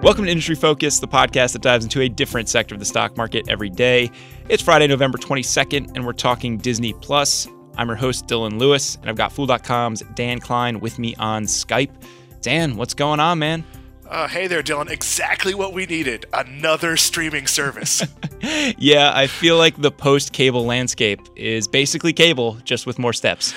Welcome to Industry Focus, the podcast that dives into a different sector of the stock market every day. It's Friday, November 22nd, and we're talking Disney Plus. I'm your host, Dylan Lewis, and I've got Fool.com's Dan Kline with me on Skype. Dan, what's going on, man? Uh, hey there, Dylan. Exactly what we needed another streaming service. yeah, I feel like the post cable landscape is basically cable, just with more steps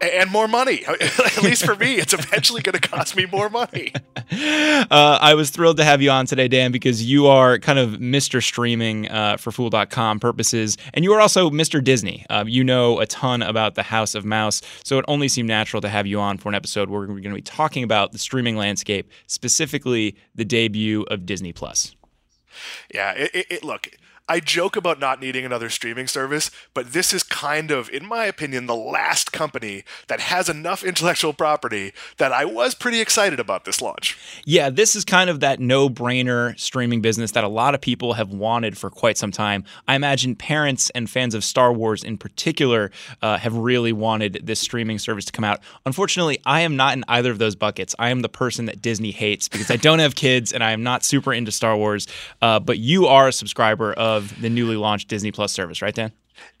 and more money. At least for me, it's eventually going to cost me more money. Uh, I was thrilled to have you on today, Dan, because you are kind of Mr. Streaming uh, for Fool.com purposes, and you are also Mr. Disney. Uh, you know a ton about the House of Mouse, so it only seemed natural to have you on for an episode where we're going to be talking about the streaming landscape, specifically the debut of Disney Plus. Yeah, it, it, it look I joke about not needing another streaming service, but this is kind of, in my opinion, the last company that has enough intellectual property that I was pretty excited about this launch. Yeah, this is kind of that no brainer streaming business that a lot of people have wanted for quite some time. I imagine parents and fans of Star Wars in particular uh, have really wanted this streaming service to come out. Unfortunately, I am not in either of those buckets. I am the person that Disney hates because I don't have kids and I am not super into Star Wars. Uh, but you are a subscriber of of the newly launched Disney Plus service, right, Dan?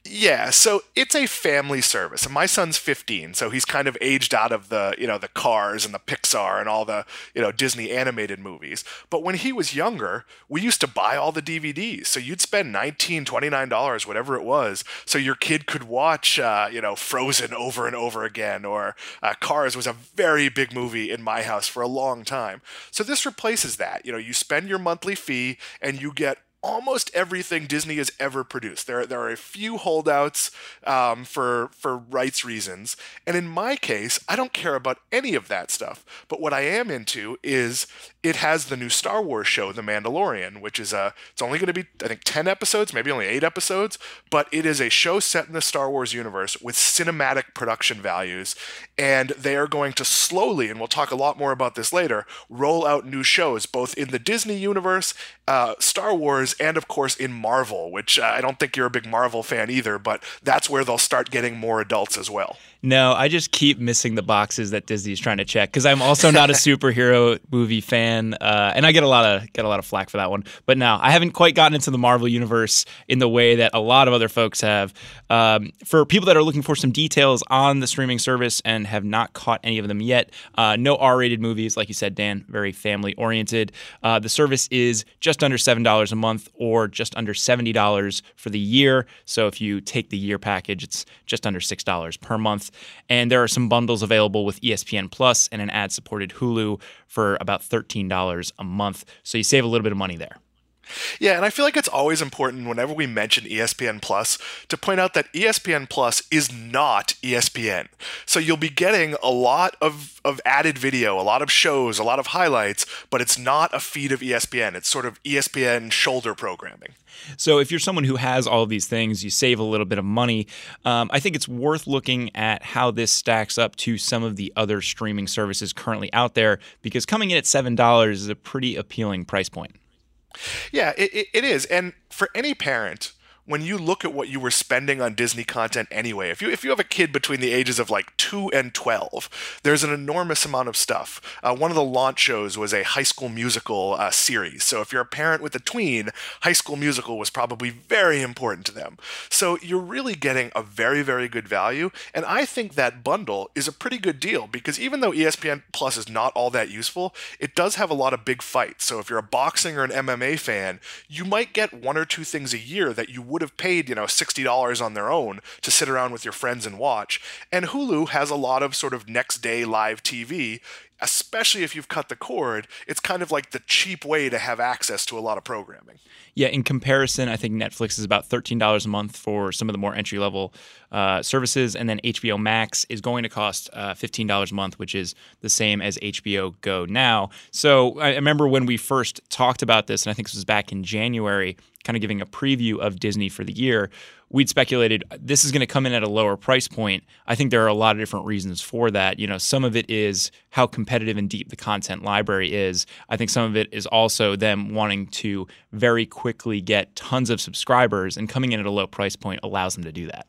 Yeah, so it's a family service. And my son's 15, so he's kind of aged out of the, you know, the Cars and the Pixar and all the, you know, Disney animated movies. But when he was younger, we used to buy all the DVDs. So you'd spend 19, 29 dollars, whatever it was, so your kid could watch, uh, you know, Frozen over and over again. Or uh, Cars was a very big movie in my house for a long time. So this replaces that. You know, you spend your monthly fee and you get almost everything Disney has ever produced. There, there are a few holdouts um, for for rights reasons, and in my case, I don't care about any of that stuff. But what I am into is it has the new Star Wars show, The Mandalorian, which is a it's only going to be I think 10 episodes, maybe only 8 episodes, but it is a show set in the Star Wars universe with cinematic production values and they are going to slowly and we'll talk a lot more about this later, roll out new shows both in the Disney universe, uh, Star Wars and of course in Marvel, which uh, I don't think you're a big Marvel fan either, but that's where they'll start getting more adults as well. No, I just keep missing the boxes that Disney's trying to check because I'm also not a superhero movie fan, uh, and I get a lot of get a lot of flack for that one. But now I haven't quite gotten into the Marvel universe in the way that a lot of other folks have. Um, for people that are looking for some details on the streaming service and have not caught any of them yet, uh, no R-rated movies, like you said, Dan, very family oriented. Uh, the service is just under seven dollars a month, or just under seventy dollars for the year. So if you take the year package, it's just under six dollars per month. And there are some bundles available with ESPN Plus and an ad supported Hulu for about $13 a month. So you save a little bit of money there. Yeah, and I feel like it's always important whenever we mention ESPN Plus to point out that ESPN Plus is not ESPN. So you'll be getting a lot of, of added video, a lot of shows, a lot of highlights, but it's not a feed of ESPN. It's sort of ESPN shoulder programming. So if you're someone who has all these things, you save a little bit of money. Um, I think it's worth looking at how this stacks up to some of the other streaming services currently out there because coming in at $7 is a pretty appealing price point. Yeah, it, it is. And for any parent, when you look at what you were spending on Disney content anyway, if you if you have a kid between the ages of like two and twelve, there's an enormous amount of stuff. Uh, one of the launch shows was a High School Musical uh, series, so if you're a parent with a tween, High School Musical was probably very important to them. So you're really getting a very very good value, and I think that bundle is a pretty good deal because even though ESPN Plus is not all that useful, it does have a lot of big fights. So if you're a boxing or an MMA fan, you might get one or two things a year that you would would have paid, you know, $60 on their own to sit around with your friends and watch. And Hulu has a lot of sort of next day live TV especially if you've cut the cord, it's kind of like the cheap way to have access to a lot of programming. Yeah, in comparison, I think Netflix is about $13 a month for some of the more entry level uh, services. And then HBO Max is going to cost uh, $15 a month, which is the same as HBO Go now. So I remember when we first talked about this, and I think this was back in January, kind of giving a preview of Disney for the year we'd speculated this is going to come in at a lower price point. I think there are a lot of different reasons for that. You know, some of it is how competitive and deep the content library is. I think some of it is also them wanting to very quickly get tons of subscribers, and coming in at a low price point allows them to do that.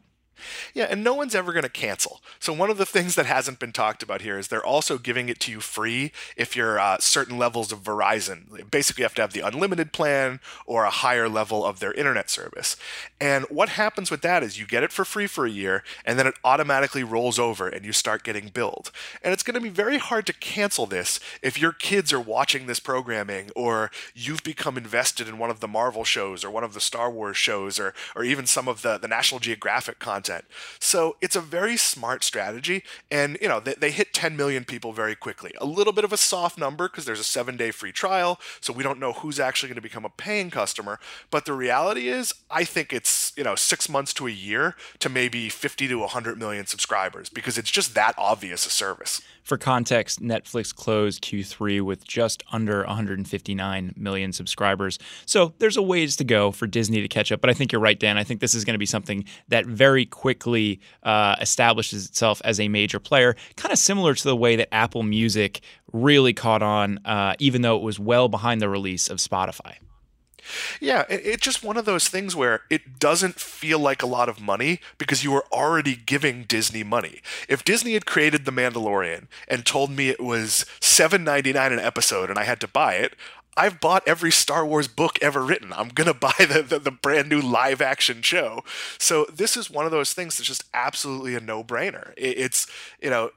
Yeah, and no one's ever going to cancel. So one of the things that hasn't been talked about here is they're also giving it to you free if you're uh, certain levels of Verizon. Basically, you have to have the unlimited plan or a higher level of their internet service. And what happens with that is you get it for free for a year, and then it automatically rolls over, and you start getting billed. And it's going to be very hard to cancel this if your kids are watching this programming, or you've become invested in one of the Marvel shows, or one of the Star Wars shows, or or even some of the the National Geographic content content. So it's a very smart strategy. And, you know, they, they hit 10 million people very quickly. A little bit of a soft number because there's a seven day free trial. So we don't know who's actually going to become a paying customer. But the reality is, I think it's, you know, six months to a year to maybe 50 to 100 million subscribers because it's just that obvious a service. For context, Netflix closed Q3 with just under 159 million subscribers. So there's a ways to go for Disney to catch up. But I think you're right, Dan. I think this is going to be something that very quickly uh, establishes itself as a major player, kind of similar to the way that Apple Music really caught on, uh, even though it was well behind the release of Spotify. Yeah, it's just one of those things where it doesn't feel like a lot of money because you were already giving Disney money. If Disney had created The Mandalorian and told me it was $7.99 an episode and I had to buy it, I've bought every Star Wars book ever written. I'm going to buy the, the, the, brand new live action show. So this is one of those things that's just absolutely a no brainer. It, it's, you know,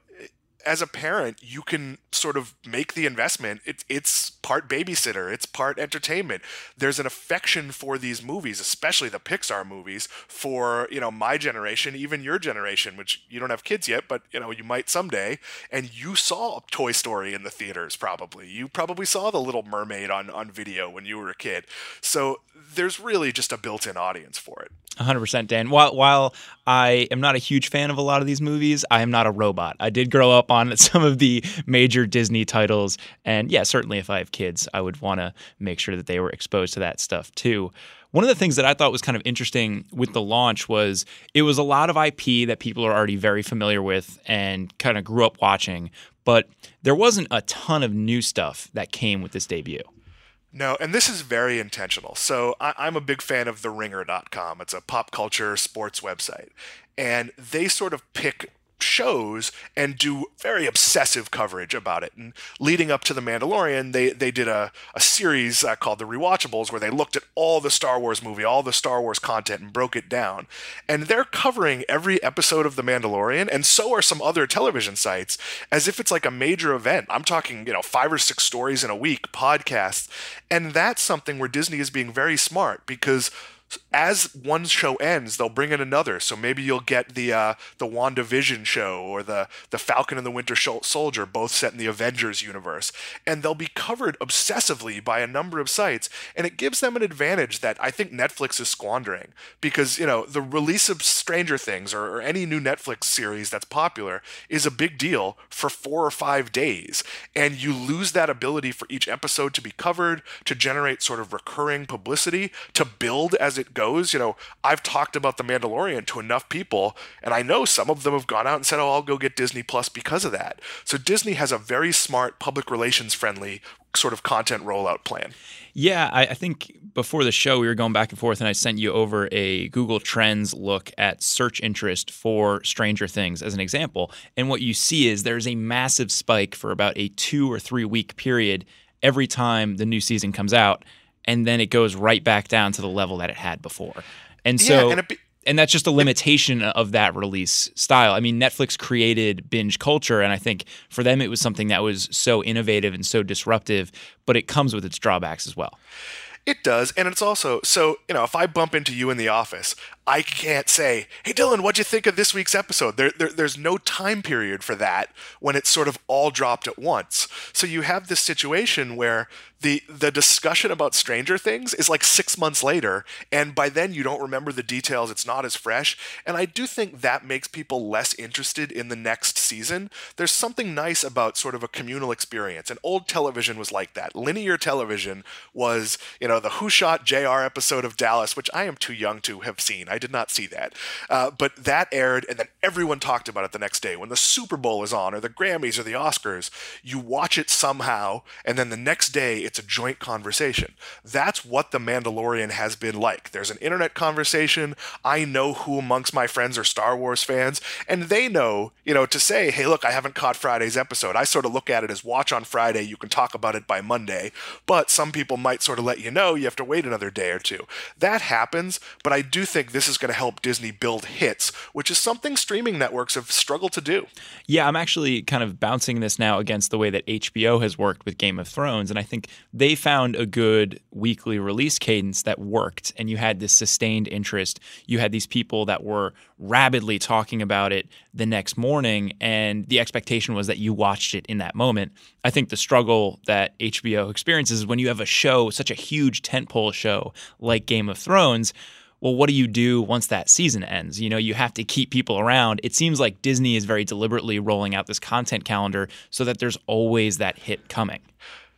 as a parent, you can sort of make the investment. It, it's part babysitter, it's part entertainment. There's an affection for these movies, especially the Pixar movies, for you know my generation, even your generation, which you don't have kids yet, but you know you might someday. And you saw Toy Story in the theaters, probably. You probably saw The Little Mermaid on on video when you were a kid. So there's really just a built-in audience for it. 100% Dan. While while I am not a huge fan of a lot of these movies, I am not a robot. I did grow up on some of the major Disney titles and yeah, certainly if I have kids, I would want to make sure that they were exposed to that stuff too. One of the things that I thought was kind of interesting with the launch was it was a lot of IP that people are already very familiar with and kind of grew up watching, but there wasn't a ton of new stuff that came with this debut. No, and this is very intentional. So I, am a big fan of TheRinger.com. It's a pop culture sports website. And they sort of pick shows and do very obsessive coverage about it. And leading up to The Mandalorian, they, they did a, a series uh, called The Rewatchables where they looked at all the Star Wars movie, all the Star Wars content, and broke it down. And they're covering every episode of The Mandalorian, and so are some other television sites, as if it's like a major event. I'm talking, you know, five or six stories in a week, podcasts. And that's something where Disney is being very smart because as one show ends, they'll bring in another. So maybe you'll get the uh, the WandaVision show or the the Falcon and the Winter Soldier, both set in the Avengers universe, and they'll be covered obsessively by a number of sites, and it gives them an advantage that I think Netflix is squandering. Because you know the release of Stranger Things or, or any new Netflix series that's popular is a big deal for four or five days, and you lose that ability for each episode to be covered, to generate sort of recurring publicity, to build as it goes. You know, I've talked about The Mandalorian to enough people, and I know some of them have gone out and said, oh, I'll go get Disney Plus because of that. So Disney has a very smart, public relations friendly sort of content rollout plan. Yeah, I, I, think before the show we were going back and forth, and I sent you over a Google Trends look at search interest for Stranger Things as an example. And what you see is there's a massive spike for about a two or three week period every time the new season comes out and then it goes right back down to the level that it had before. And so yeah, and, be- and that's just a limitation of that release style. I mean, Netflix created binge culture and I think for them it was something that was so innovative and so disruptive, but it comes with its drawbacks as well. It does, and it's also so you know if I bump into you in the office, I can't say, "Hey Dylan, what'd you think of this week's episode?" There, there, there's no time period for that when it's sort of all dropped at once. So you have this situation where the the discussion about Stranger Things is like six months later, and by then you don't remember the details. It's not as fresh, and I do think that makes people less interested in the next season. There's something nice about sort of a communal experience, and old television was like that. Linear television was, you know, the Who Shot J.R. episode of Dallas, which I am too young to have seen. I did not see that. Uh, but that aired, and then everyone talked about it the next day. When the Super Bowl is on, or the Grammys, or the Oscars, you watch it somehow, and then the next day it's a joint conversation. That's what The Mandalorian has been like. There's an internet conversation. I know who amongst my friends are Star Wars fans, and they know, you know, to say, hey, look, I haven't caught Friday's episode. I sort of look at it as watch on Friday. You can talk about it by Monday, but some people might sort of let you know you have to wait another day or two. That happens, but I do think this is going to help Disney build hits, which is something streaming networks have struggled to do. Yeah, I'm actually kind of bouncing this now against the way that HBO has worked with Game of Thrones, and I think they found a good weekly release cadence that worked, and you had this sustained interest. You had these people that were rabidly talking about it the next morning, and the expectation was that you watched it in that moment. I think the struggle that HBO experiences is when you have a show, such a huge tentpole show like Game of Thrones. Well, what do you do once that season ends? You know, you have to keep people around. It seems like Disney is very deliberately rolling out this content calendar so that there's always that hit coming.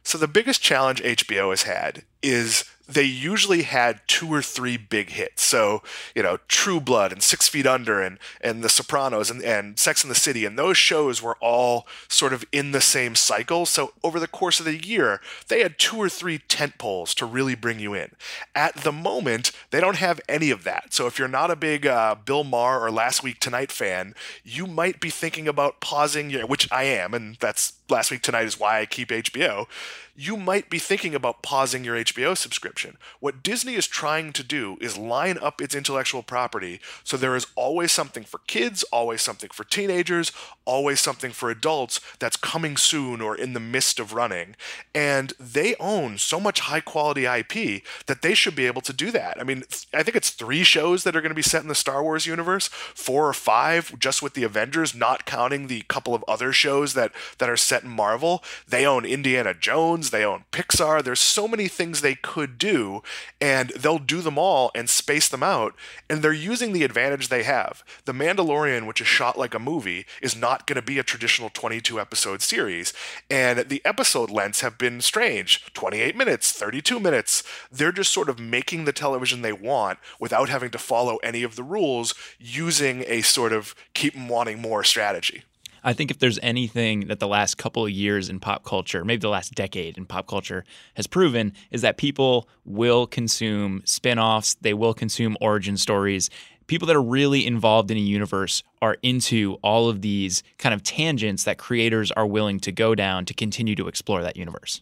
So, the biggest challenge HBO has had is they usually had two or three big hits. So, you know, True Blood and Six Feet Under and, and The Sopranos and, and Sex and the City. And those shows were all sort of in the same cycle. So, over the course of the year, they had two or three tent poles to really bring you in. At the moment, they don't have any of that. So, if you're not a big uh, Bill Maher or Last Week Tonight fan, you might be thinking about pausing, your, which I am, and that's Last Week Tonight is why I keep HBO you might be thinking about pausing your HBO subscription. What Disney is trying to do is line up its intellectual property so there is always something for kids, always something for teenagers, always something for adults that's coming soon or in the midst of running. And they own so much high quality IP that they should be able to do that. I mean, I think it's three shows that are going to be set in the Star Wars universe, four or five just with the Avengers, not counting the couple of other shows that, that are set in Marvel. They own Indiana Jones they own Pixar. There's so many things they could do, and they'll do them all and space them out. And they're using the advantage they have. The Mandalorian, which is shot like a movie, is not going to be a traditional 22 episode series. And the episode lengths have been strange 28 minutes, 32 minutes. They're just sort of making the television they want without having to follow any of the rules using a sort of keep them wanting more strategy. I think if there's anything that the last couple of years in pop culture, maybe the last decade in pop culture has proven, is that people will consume spin offs, they will consume origin stories. People that are really involved in a universe are into all of these kind of tangents that creators are willing to go down to continue to explore that universe.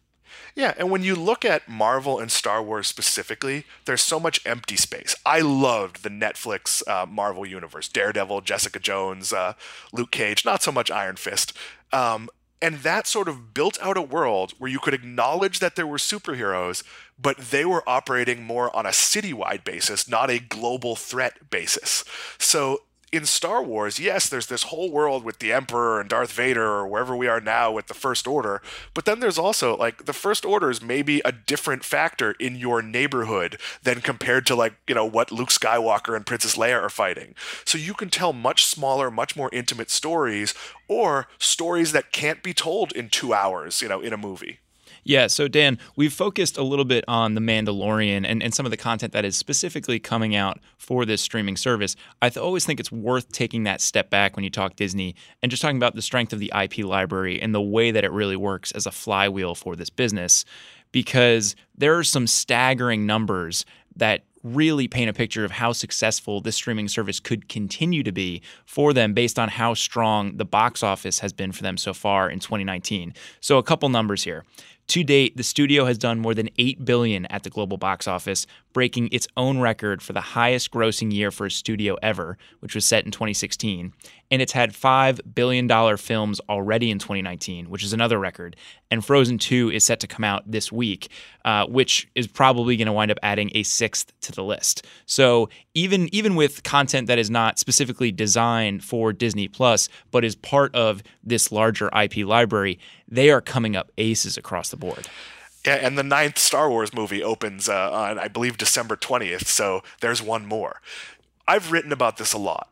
Yeah, and when you look at Marvel and Star Wars specifically, there's so much empty space. I loved the Netflix uh, Marvel universe Daredevil, Jessica Jones, uh, Luke Cage, not so much Iron Fist. Um, and that sort of built out a world where you could acknowledge that there were superheroes, but they were operating more on a citywide basis, not a global threat basis. So in Star Wars, yes, there's this whole world with the Emperor and Darth Vader or wherever we are now with the First Order, but then there's also like the First Order is maybe a different factor in your neighborhood than compared to like, you know, what Luke Skywalker and Princess Leia are fighting. So you can tell much smaller, much more intimate stories or stories that can't be told in 2 hours, you know, in a movie. Yeah, so Dan, we've focused a little bit on The Mandalorian and, and some of the content that is specifically coming out for this streaming service. I th- always think it's worth taking that step back when you talk Disney and just talking about the strength of the IP library and the way that it really works as a flywheel for this business because there are some staggering numbers that really paint a picture of how successful this streaming service could continue to be for them based on how strong the box office has been for them so far in 2019. So a couple numbers here. To date, the studio has done more than 8 billion at the global box office, breaking its own record for the highest grossing year for a studio ever, which was set in 2016. And it's had $5 billion films already in 2019, which is another record. And Frozen 2 is set to come out this week, uh, which is probably going to wind up adding a sixth to the list. So even even with content that is not specifically designed for Disney Plus, but is part of this larger IP library, they are coming up aces across the board. Yeah, and the ninth Star Wars movie opens uh, on, I believe, December 20th, so there's one more. I've written about this a lot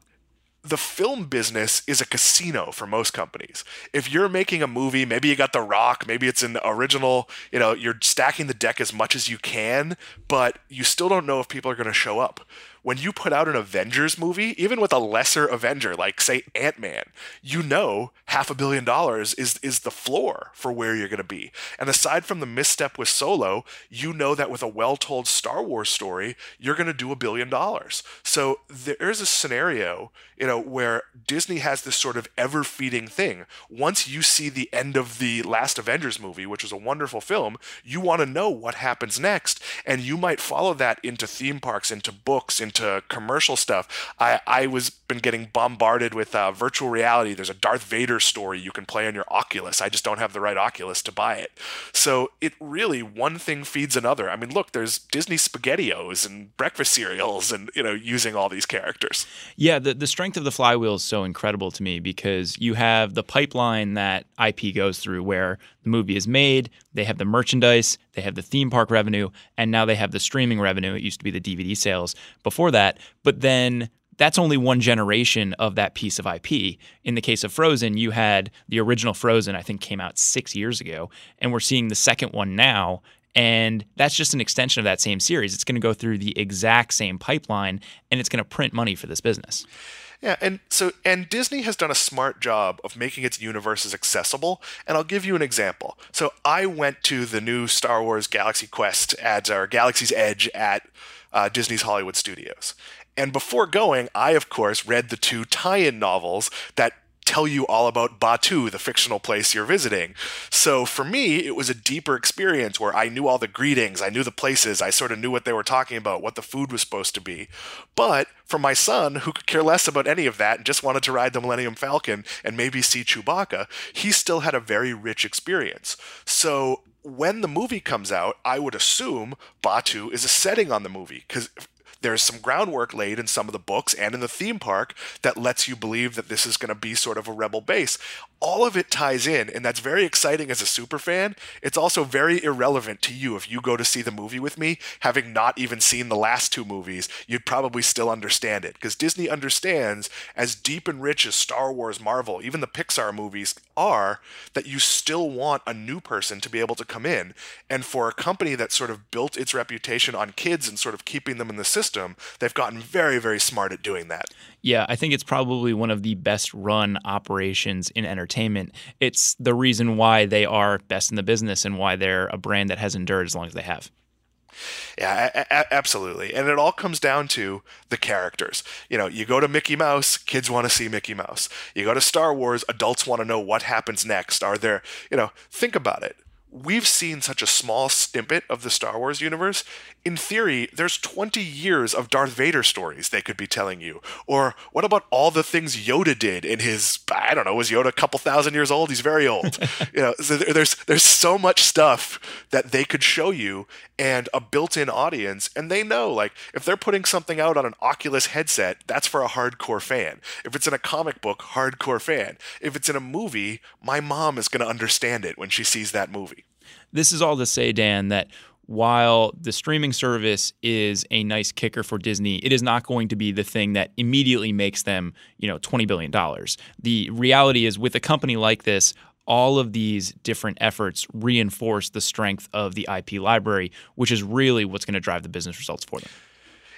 the film business is a casino for most companies. If you're making a movie, maybe you got The Rock, maybe it's an original, you know, you're stacking the deck as much as you can, but you still don't know if people are going to show up. When you put out an Avengers movie, even with a lesser Avenger, like say Ant Man, you know half a billion dollars is is the floor for where you're going to be. And aside from the misstep with Solo, you know that with a well-told Star Wars story, you're going to do a billion dollars. So there's a scenario, you know, where Disney has this sort of ever-feeding thing. Once you see the end of the last Avengers movie, which was a wonderful film, you want to know what happens next, and you might follow that into theme parks, into books, into commercial stuff. I I was been getting bombarded with uh, virtual reality. There's a Darth Vader story you can play on your Oculus. I just don't have the right Oculus to buy it. So it really one thing feeds another. I mean, look, there's Disney SpaghettiOs and breakfast cereals, and you know, using all these characters. Yeah, the the strength of the flywheel is so incredible to me because you have the pipeline that IP goes through, where the movie is made, they have the merchandise, they have the theme park revenue, and now they have the streaming revenue. It used to be the DVD sales before that, but then that's only one generation of that piece of IP. In the case of Frozen, you had the original Frozen, I think came out six years ago, and we're seeing the second one now. And that's just an extension of that same series. It's going to go through the exact same pipeline and it's going to print money for this business. Yeah, and so and Disney has done a smart job of making its universes accessible, and I'll give you an example. So I went to the new Star Wars Galaxy Quest ads or Galaxy's Edge at uh, Disney's Hollywood Studios. And before going, I, of course, read the two tie in novels that tell you all about Batuu, the fictional place you're visiting. So for me, it was a deeper experience where I knew all the greetings, I knew the places, I sort of knew what they were talking about, what the food was supposed to be. But for my son, who could care less about any of that and just wanted to ride the Millennium Falcon and maybe see Chewbacca, he still had a very rich experience. So when the movie comes out, I would assume Batuu is a setting on the movie because there's some groundwork laid in some of the books and in the theme park that lets you believe that this is going to be sort of a rebel base. All of it ties in, and that's very exciting as a super fan. It's also very irrelevant to you if you go to see the movie with me, having not even seen the last two movies, you'd probably still understand it because Disney understands as deep and rich as Star Wars, Marvel, even the Pixar movies are, that you still want a new person to be able to come in. And for a company that sort of built its reputation on kids and sort of keeping them in the system, they've gotten very, very smart at doing that. Yeah, I think it's probably one of the best run operations in entertainment. It's the reason why they are best in the business and why they're a brand that has endured as long as they have. Yeah, a- a- absolutely. And it all comes down to the characters. You know, you go to Mickey Mouse, kids want to see Mickey Mouse. You go to Star Wars, adults want to know what happens next. Are there, you know, think about it we've seen such a small snippet of the Star Wars universe. In theory, there's 20 years of Darth Vader stories they could be telling you. Or what about all the things Yoda did in his I don't know, was Yoda a couple thousand years old? He's very old. you know, so there's there's so much stuff that they could show you and a built-in audience and they know like if they're putting something out on an Oculus headset, that's for a hardcore fan. If it's in a comic book, hardcore fan. If it's in a movie, my mom is going to understand it when she sees that movie. This is all to say, Dan, that while the streaming service is a nice kicker for Disney, it is not going to be the thing that immediately makes them, you know, $20 billion. The reality is with a company like this, all of these different efforts reinforce the strength of the IP library, which is really what's going to drive the business results for them.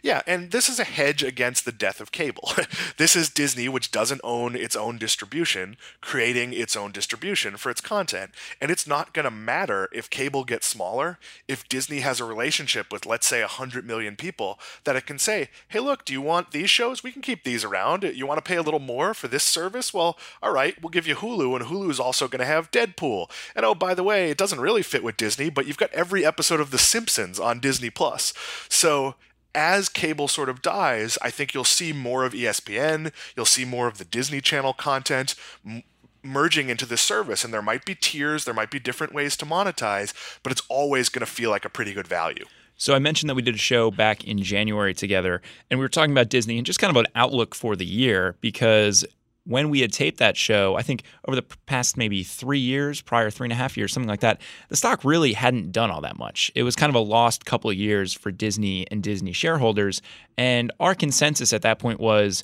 Yeah, and this is a hedge against the death of cable. this is Disney, which doesn't own its own distribution, creating its own distribution for its content. And it's not going to matter if cable gets smaller, if Disney has a relationship with, let's say, 100 million people, that it can say, hey, look, do you want these shows? We can keep these around. You want to pay a little more for this service? Well, all right, we'll give you Hulu, and Hulu is also going to have Deadpool. And oh, by the way, it doesn't really fit with Disney, but you've got every episode of The Simpsons on Disney Plus. So as cable sort of dies, I think you'll see more of ESPN, you'll see more of the Disney Channel content m- merging into this service. And there might be tiers, there might be different ways to monetize, but it's always going to feel like a pretty good value. So I mentioned that we did a show back in January together, and we were talking about Disney and just kind of an outlook for the year because when we had taped that show, I think over the past maybe three years, prior three and a half years, something like that, the stock really hadn't done all that much. It was kind of a lost couple of years for Disney and Disney shareholders. And our consensus at that point was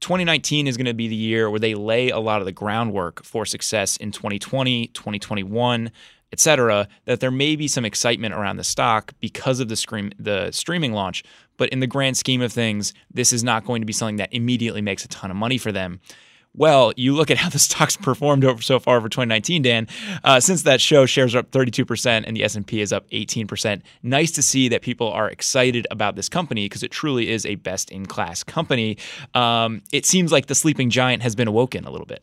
2019 is going to be the year where they lay a lot of the groundwork for success in 2020, 2021 etc., that there may be some excitement around the stock because of the scream the streaming launch. But in the grand scheme of things, this is not going to be something that immediately makes a ton of money for them. Well, you look at how the stock's performed over so far over 2019, Dan. Uh, since that show, shares are up 32%, and the S&P is up 18%. Nice to see that people are excited about this company because it truly is a best-in-class company. Um, it seems like the sleeping giant has been awoken a little bit.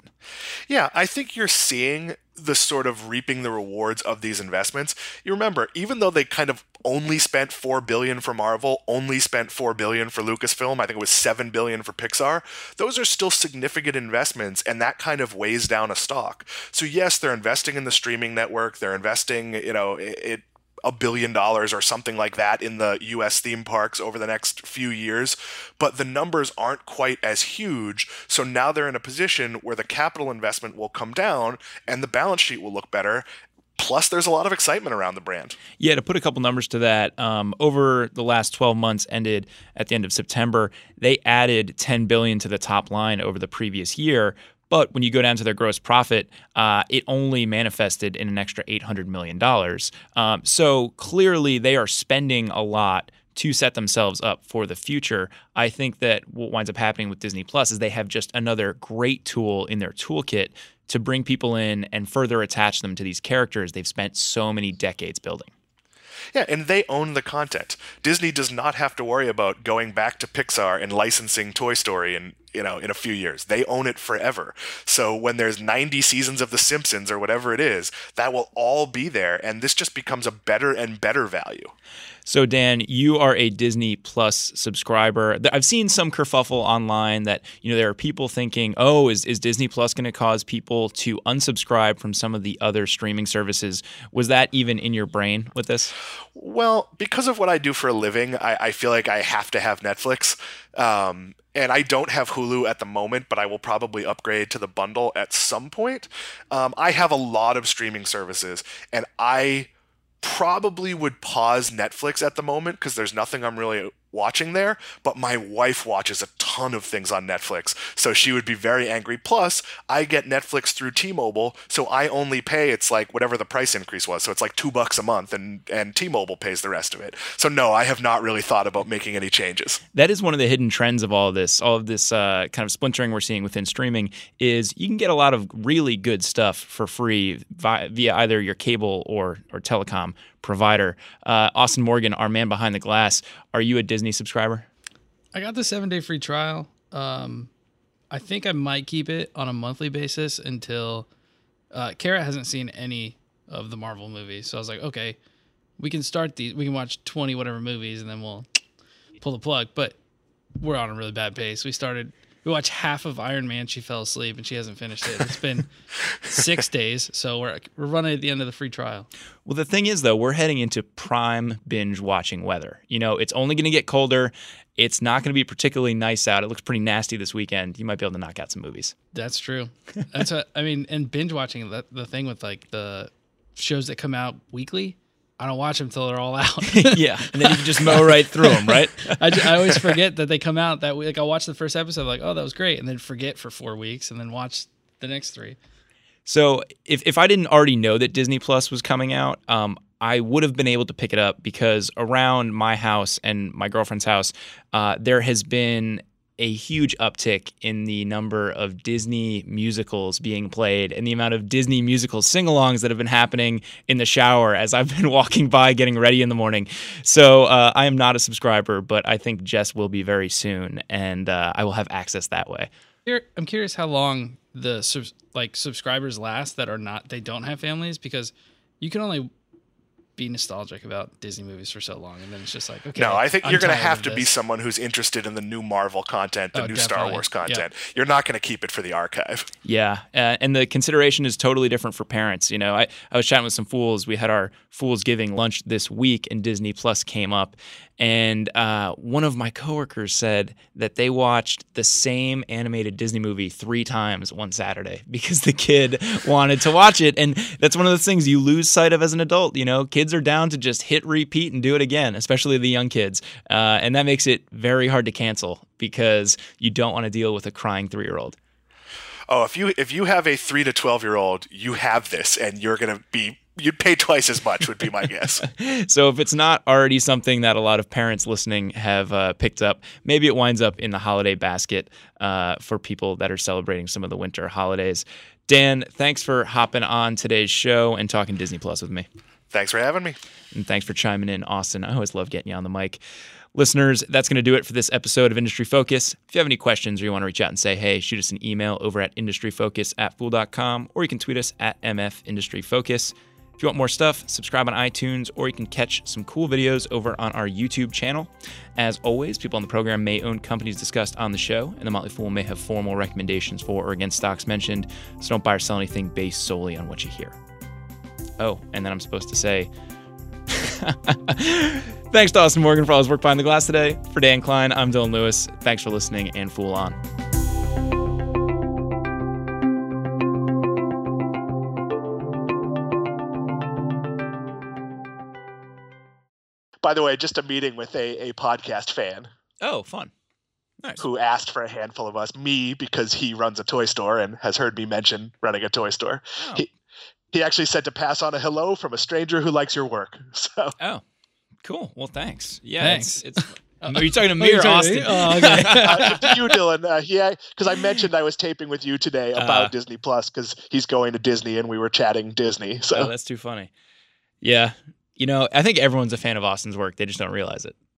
Yeah, I think you're seeing the sort of reaping the rewards of these investments. You remember, even though they kind of only spent 4 billion for Marvel, only spent 4 billion for Lucasfilm, I think it was 7 billion for Pixar, those are still significant investments and that kind of weighs down a stock. So yes, they're investing in the streaming network, they're investing, you know, it, a billion dollars or something like that in the US theme parks over the next few years, but the numbers aren't quite as huge. So now they're in a position where the capital investment will come down and the balance sheet will look better. Plus, there's a lot of excitement around the brand. Yeah, to put a couple numbers to that, um, over the last 12 months, ended at the end of September, they added 10 billion to the top line over the previous year, but when you go down to their gross profit, uh, it only manifested in an extra $800 million. Um, so clearly, they are spending a lot to set themselves up for the future. I think that what winds up happening with Disney Plus is they have just another great tool in their toolkit to bring people in and further attach them to these characters they've spent so many decades building. Yeah, and they own the content. Disney does not have to worry about going back to Pixar and licensing Toy Story and you know in a few years. They own it forever. So when there's 90 seasons of The Simpsons or whatever it is, that will all be there and this just becomes a better and better value. So, Dan, you are a Disney Plus subscriber. I've seen some kerfuffle online that you know there are people thinking, "Oh, is is Disney Plus going to cause people to unsubscribe from some of the other streaming services?" Was that even in your brain with this? Well, because of what I do for a living, I, I feel like I have to have Netflix. Um, and I don't have Hulu at the moment, but I will probably upgrade to the bundle at some point. Um, I have a lot of streaming services, and I probably would pause Netflix at the moment because there's nothing I'm really watching there, but my wife watches a ton of things on Netflix, so she would be very angry. Plus, I get Netflix through T-Mobile, so I only pay it's like whatever the price increase was, so it's like 2 bucks a month and and T-Mobile pays the rest of it. So no, I have not really thought about making any changes. That is one of the hidden trends of all of this, all of this uh, kind of splintering we're seeing within streaming is you can get a lot of really good stuff for free via, via either your cable or or telecom provider. Uh, Austin Morgan, our man behind the glass, are you a Disney subscriber? I got the seven day free trial. Um, I think I might keep it on a monthly basis until uh, Kara hasn't seen any of the Marvel movies. So I was like, okay, we can start these. We can watch 20 whatever movies and then we'll pull the plug. But we're on a really bad pace. We started we watched half of Iron Man. She fell asleep and she hasn't finished it. It's been six days, so we're we're running at the end of the free trial. Well, the thing is, though, we're heading into prime binge watching weather. You know, it's only going to get colder. It's not going to be particularly nice out. It looks pretty nasty this weekend. You might be able to knock out some movies. That's true. That's what I mean. And binge watching, the, the thing with like the shows that come out weekly, I don't watch them till they're all out. yeah, and then you can just mow right through them, right? I, I always forget that they come out that week. Like I'll watch the first episode, like, oh, that was great, and then forget for four weeks, and then watch the next three. So if if I didn't already know that Disney Plus was coming out, um, I would have been able to pick it up because around my house and my girlfriend's house, uh, there has been a huge uptick in the number of Disney musicals being played and the amount of Disney musical sing alongs that have been happening in the shower as I've been walking by getting ready in the morning. So uh, I am not a subscriber, but I think Jess will be very soon and uh, I will have access that way. I'm curious how long the like subscribers last that are not they don't have families because you can only be nostalgic about Disney movies for so long, and then it's just like, okay. No, I think I'm you're going to have to be someone who's interested in the new Marvel content, the oh, new definitely. Star Wars content. Yep. You're not going to keep it for the archive. Yeah, uh, and the consideration is totally different for parents. You know, I, I was chatting with some fools. We had our Fools Giving lunch this week, and Disney Plus came up, and uh, one of my coworkers said that they watched the same animated Disney movie three times one Saturday because the kid wanted to watch it. And that's one of those things you lose sight of as an adult. You know, kids are down to just hit repeat and do it again, especially the young kids. Uh, and that makes it very hard to cancel because you don't want to deal with a crying three year old. Oh, if you if you have a three to twelve year old, you have this, and you're going to be you'd pay twice as much would be my guess. so if it's not already something that a lot of parents listening have uh, picked up, maybe it winds up in the holiday basket uh, for people that are celebrating some of the winter holidays. Dan, thanks for hopping on today's show and talking Disney Plus with me. Thanks for having me. And thanks for chiming in, Austin. I always love getting you on the mic. Listeners, that's going to do it for this episode of Industry Focus. If you have any questions or you want to reach out and say, hey, shoot us an email over at industryfocus at fool.com or you can tweet us at MF Industry Focus. If you want more stuff, subscribe on iTunes or you can catch some cool videos over on our YouTube channel. As always, people on the program may own companies discussed on the show, and the Motley Fool may have formal recommendations for or against stocks mentioned, so don't buy or sell anything based solely on what you hear. Oh, and then I'm supposed to say, Thanks to Austin Morgan for all his work behind the glass today. For Dan Kline, I'm Dylan Lewis. Thanks for listening and Fool On. By the way, just a meeting with a, a podcast fan. Oh, fun. Nice. Who asked for a handful of us? Me, because he runs a toy store and has heard me mention running a toy store. Oh. He, he actually said to pass on a hello from a stranger who likes your work. So. Oh, cool. Well, thanks. Yeah, thanks. It's, it's are you talking to me oh, or Austin? Oh, okay. uh, to you, Dylan. Uh, yeah, because I mentioned I was taping with you today uh-huh. about uh, Disney Plus because he's going to Disney and we were chatting Disney. So oh, that's too funny. Yeah, you know, I think everyone's a fan of Austin's work. They just don't realize it.